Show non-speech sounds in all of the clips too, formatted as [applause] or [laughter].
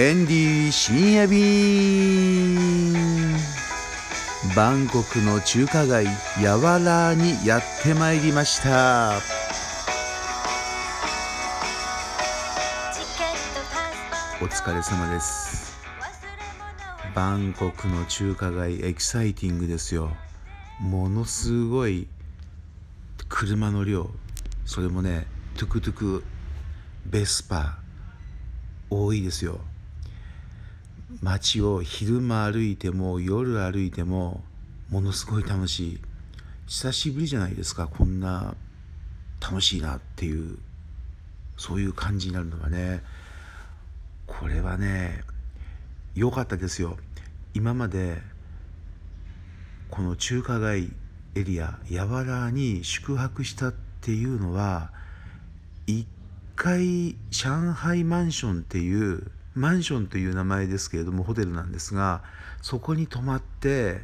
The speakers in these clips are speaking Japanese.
エンディ深夜便バンコクの中華街ヤワラーにやってまいりました。お疲れ様です。バンコクの中華街エキサイティングですよ。ものすごい車の量。それもねトゥクトゥクベスパ多いですよ。街を昼間歩いても夜歩いてもものすごい楽しい。久しぶりじゃないですかこんな楽しいなっていうそういう感じになるのがね。これはね良かったですよ。今までこの中華街エリアやわらに宿泊したっていうのは一回上海マンションっていうマンションという名前ですけれどもホテルなんですがそこに泊まって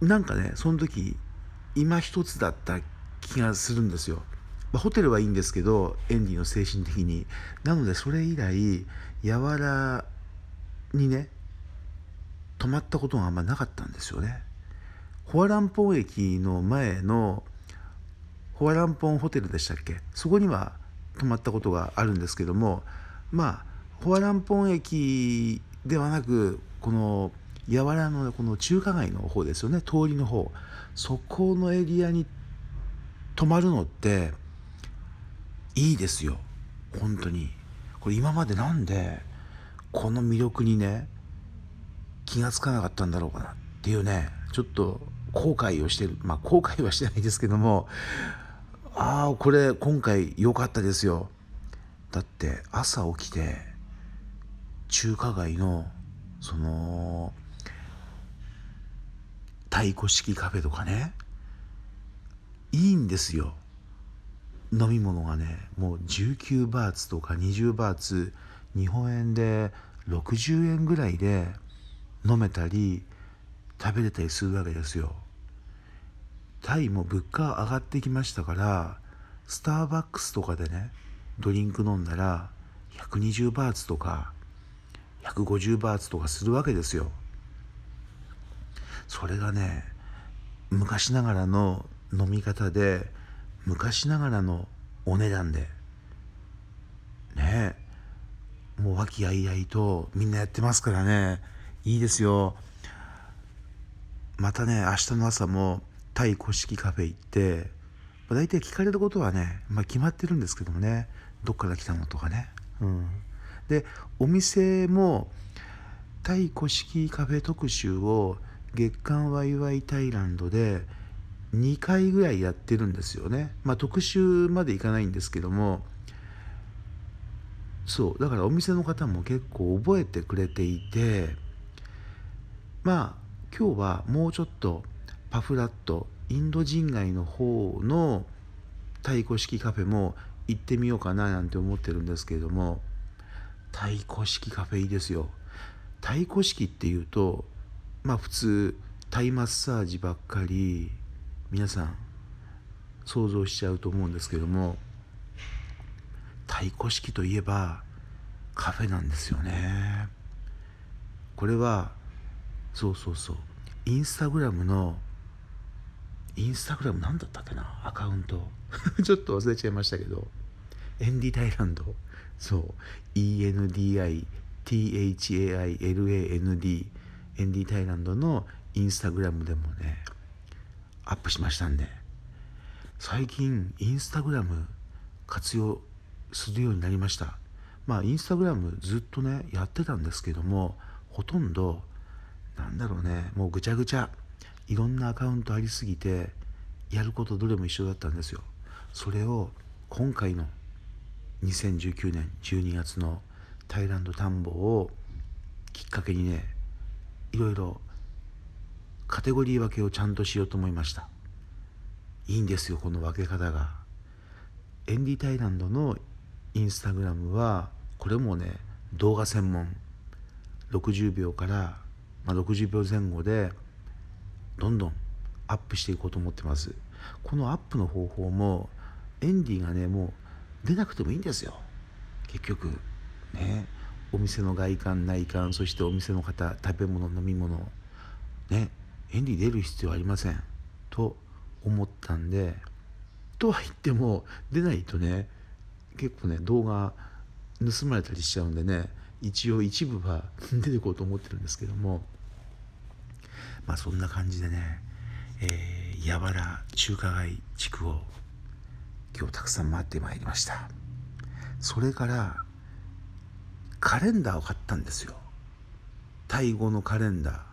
なんかねその時今一つだった気がするんですよ。まあ、ホテルはいいんですけどエンディの精神的になのでそれ以来やわらにね泊まったことがあんまなかったんですよね。ホアランポン駅の前のホアランポンホテルでしたっけ？そこには泊まったことがあるんですけどもまあホアランポン駅ではなくこの柔らのこの中華街の方ですよね。通りの方。そこのエリアに泊まるのっていいですよ。本当に。これ今までなんでこの魅力にね気が付かなかったんだろうかなっていうねちょっと後悔をしてる。まあ後悔はしてないですけどもああこれ今回良かったですよ。だって朝起きて中華街のその太鼓式カフェとかねいいんですよ。飲み物がねもう19バーツとか20バーツ日本円で60円ぐらいで飲めたり食べれたりするわけですよ。タイも物価上がってきましたからスターバックスとかでねドリンク飲んだら120バーツとか150バーツとかするわけですよ。それがね昔ながらの飲み方で昔ながらのお値段でねもう和気あいあいとみんなやってますからね。いいですよ。またね明日の朝もタイ古式カフェ行って大体聞かれることはね、まあ、決まってるんですけどもね。どっから来たのとかね。うん。でお店もタイ古式カフェ特集を月刊ワイワイタイランドで2回ぐらいやってるんですよね。まあ特集までいかないんですけども。そうだからお店の方も結構覚えてくれていて。まあ今日はもうちょっとパフラットインド人街の方の太鼓式カフェも行ってみようかななんて思ってるんですけれども。太鼓式カフェいいですよ。太鼓式っていうとまあ普通タイマッサージばっかり皆さん想像しちゃうと思うんですけども太鼓式といえばカフェなんですよね。これはそうそうそうインスタグラムのインスタグラム何だったっけなアカウント。[laughs] ちょっと忘れちゃいましたけど。エンディタイランド。そう。ENDITHAILAND エンディタイランドのインスタグラムでもねアップしましたんで。最近インスタグラム活用するようになりました。まあインスタグラムずっとねやってたんですけどもほとんどなんだろうねもうぐちゃぐちゃいろんなアカウントありすぎてやることどれも一緒だったんですよ。それを今回の2019年12月のタイランド田んぼをきっかけにねいろいろカテゴリー分けをちゃんとしようと思いました。いいんですよこの分け方が。エンディタイランドのインスタグラムはこれもね動画専門。60秒から、まあ、60秒前後でどんどんアップしていこうと思ってます。このアップの方法もエンディがねもう出なくてもいいんですよ。結局ね。お店の外観内観そしてお店の方食べ物飲み物ね。エンディ出る必要ありません。と思ったんでとは言っても出ないとね結構ね動画盗まれたりしちゃうんでね一応一部は [laughs] 出てこうと思ってるんですけどもまあそんな感じでね、えー、柔ら中華街地区をくさん回ってまいりました。それからカレンダーを買ったんですよ。タイ語のカレンダ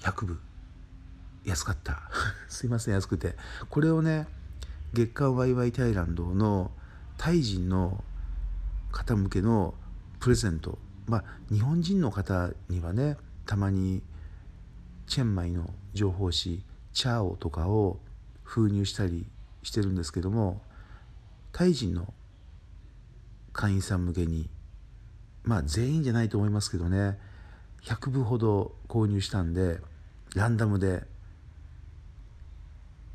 ー。100部安かった。[laughs] すいません安くて。これをね月刊ワイワイタイランドのタイ人の方向けのプレゼント。まあ日本人の方にはねたまにチェンマイの情報誌チャオとかを封入したりしてるんですけどもタイ人の会員さん向けにまあ全員じゃないと思いますけどね100部ほど購入したんでランダムで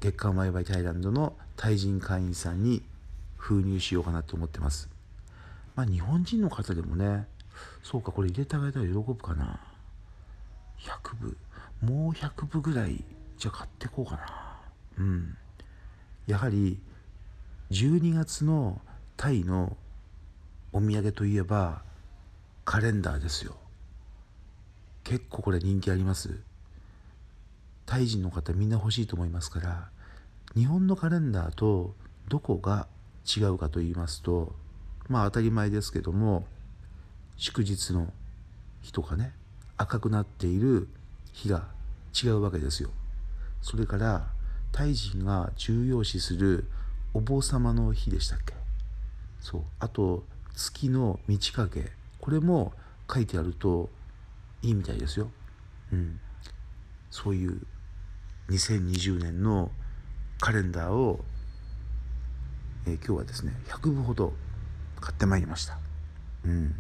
月刊ワイワイタイランドのタイ人会員さんに封入しようかなと思ってます。まあ日本人の方でもねそうかこれ入れてあげたら喜ぶかな。100部。もう100部ぐらいじゃ買ってこうかな。うん。やはり12月のタイのお土産といえばカレンダーですよ結構これ人気ありますタイ人の方みんな欲しいと思いますから日本のカレンダーとどこが違うかと言いますとまあ当たり前ですけども祝日の日とかね赤くなっている日が違うわけですよ。それからタイ人が重要視するお坊様の日でしたっけ？そう。あと月の満ち欠け。これも書いてあるといいみたいですよ。うん、そういう2020年のカレンダーを、えー、今日はですね100部ほど買ってまいりました。うん、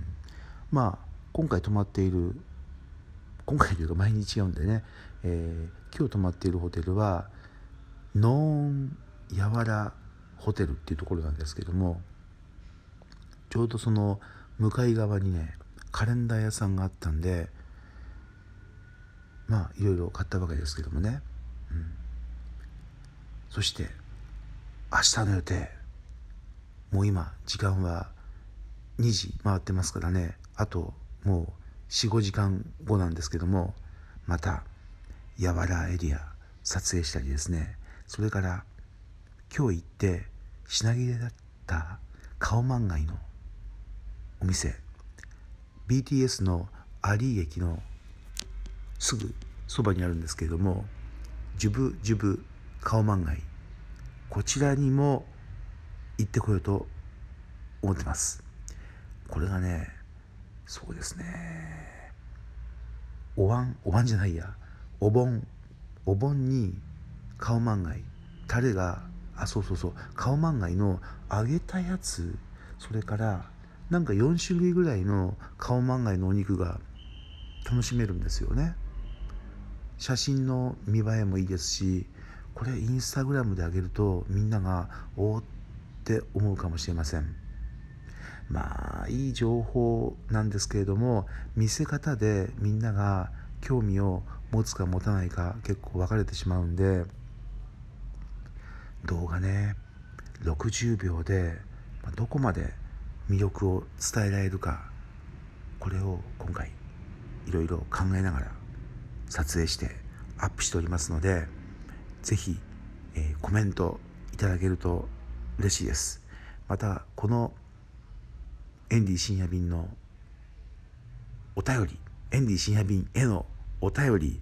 まあ今回泊まっている今回というか毎日違うんでね、えー、今日泊まっているホテルはノーンやわらホテルっていうところなんですけどもちょうどその向かい側にねカレンダー屋さんがあったんでまあいろいろ買ったわけですけどもね、うん、そして明日の予定。もう今時間は2時回ってますからね。あともう45時間後なんですけどもまたやわらエリア撮影したりですね。それから今日行って品切れだったカオマンガイのお店 BTS のアリー駅のすぐそばにあるんですけれどもジュブジュブカオマンガイこちらにも行ってこようと思ってます。これがねそうですねお椀お椀じゃないやお盆お盆にカオマンガイ。タレがあそうそうそう。カオマンガイの揚げたやつ。それからなんか4種類ぐらいのカオマンガイのお肉が楽しめるんですよね。写真の見栄えもいいですしこれインスタグラムで上げるとみんながおおって思うかもしれません。まあいい情報なんですけれども見せ方でみんなが興味を持つか持たないか結構分かれてしまうんで動画ね60秒でどこまで魅力を伝えられるかこれを今回いろいろ考えながら撮影してアップしておりますので是非、えー、コメントいただけると嬉しいです。またこのエンディ深夜便のお便りエンディ深夜便へのお便り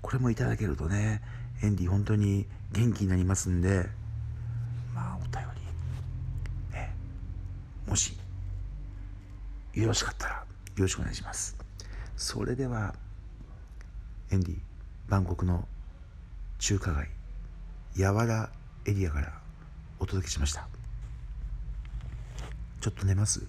これもいただけるとねエンディ本当に元気になりますんでまあお便り、ね、もしよろしかったらよろしくお願いします。それではエンディバンコクの中華街やわらエリアからお届けしました。ちょっと寝ます？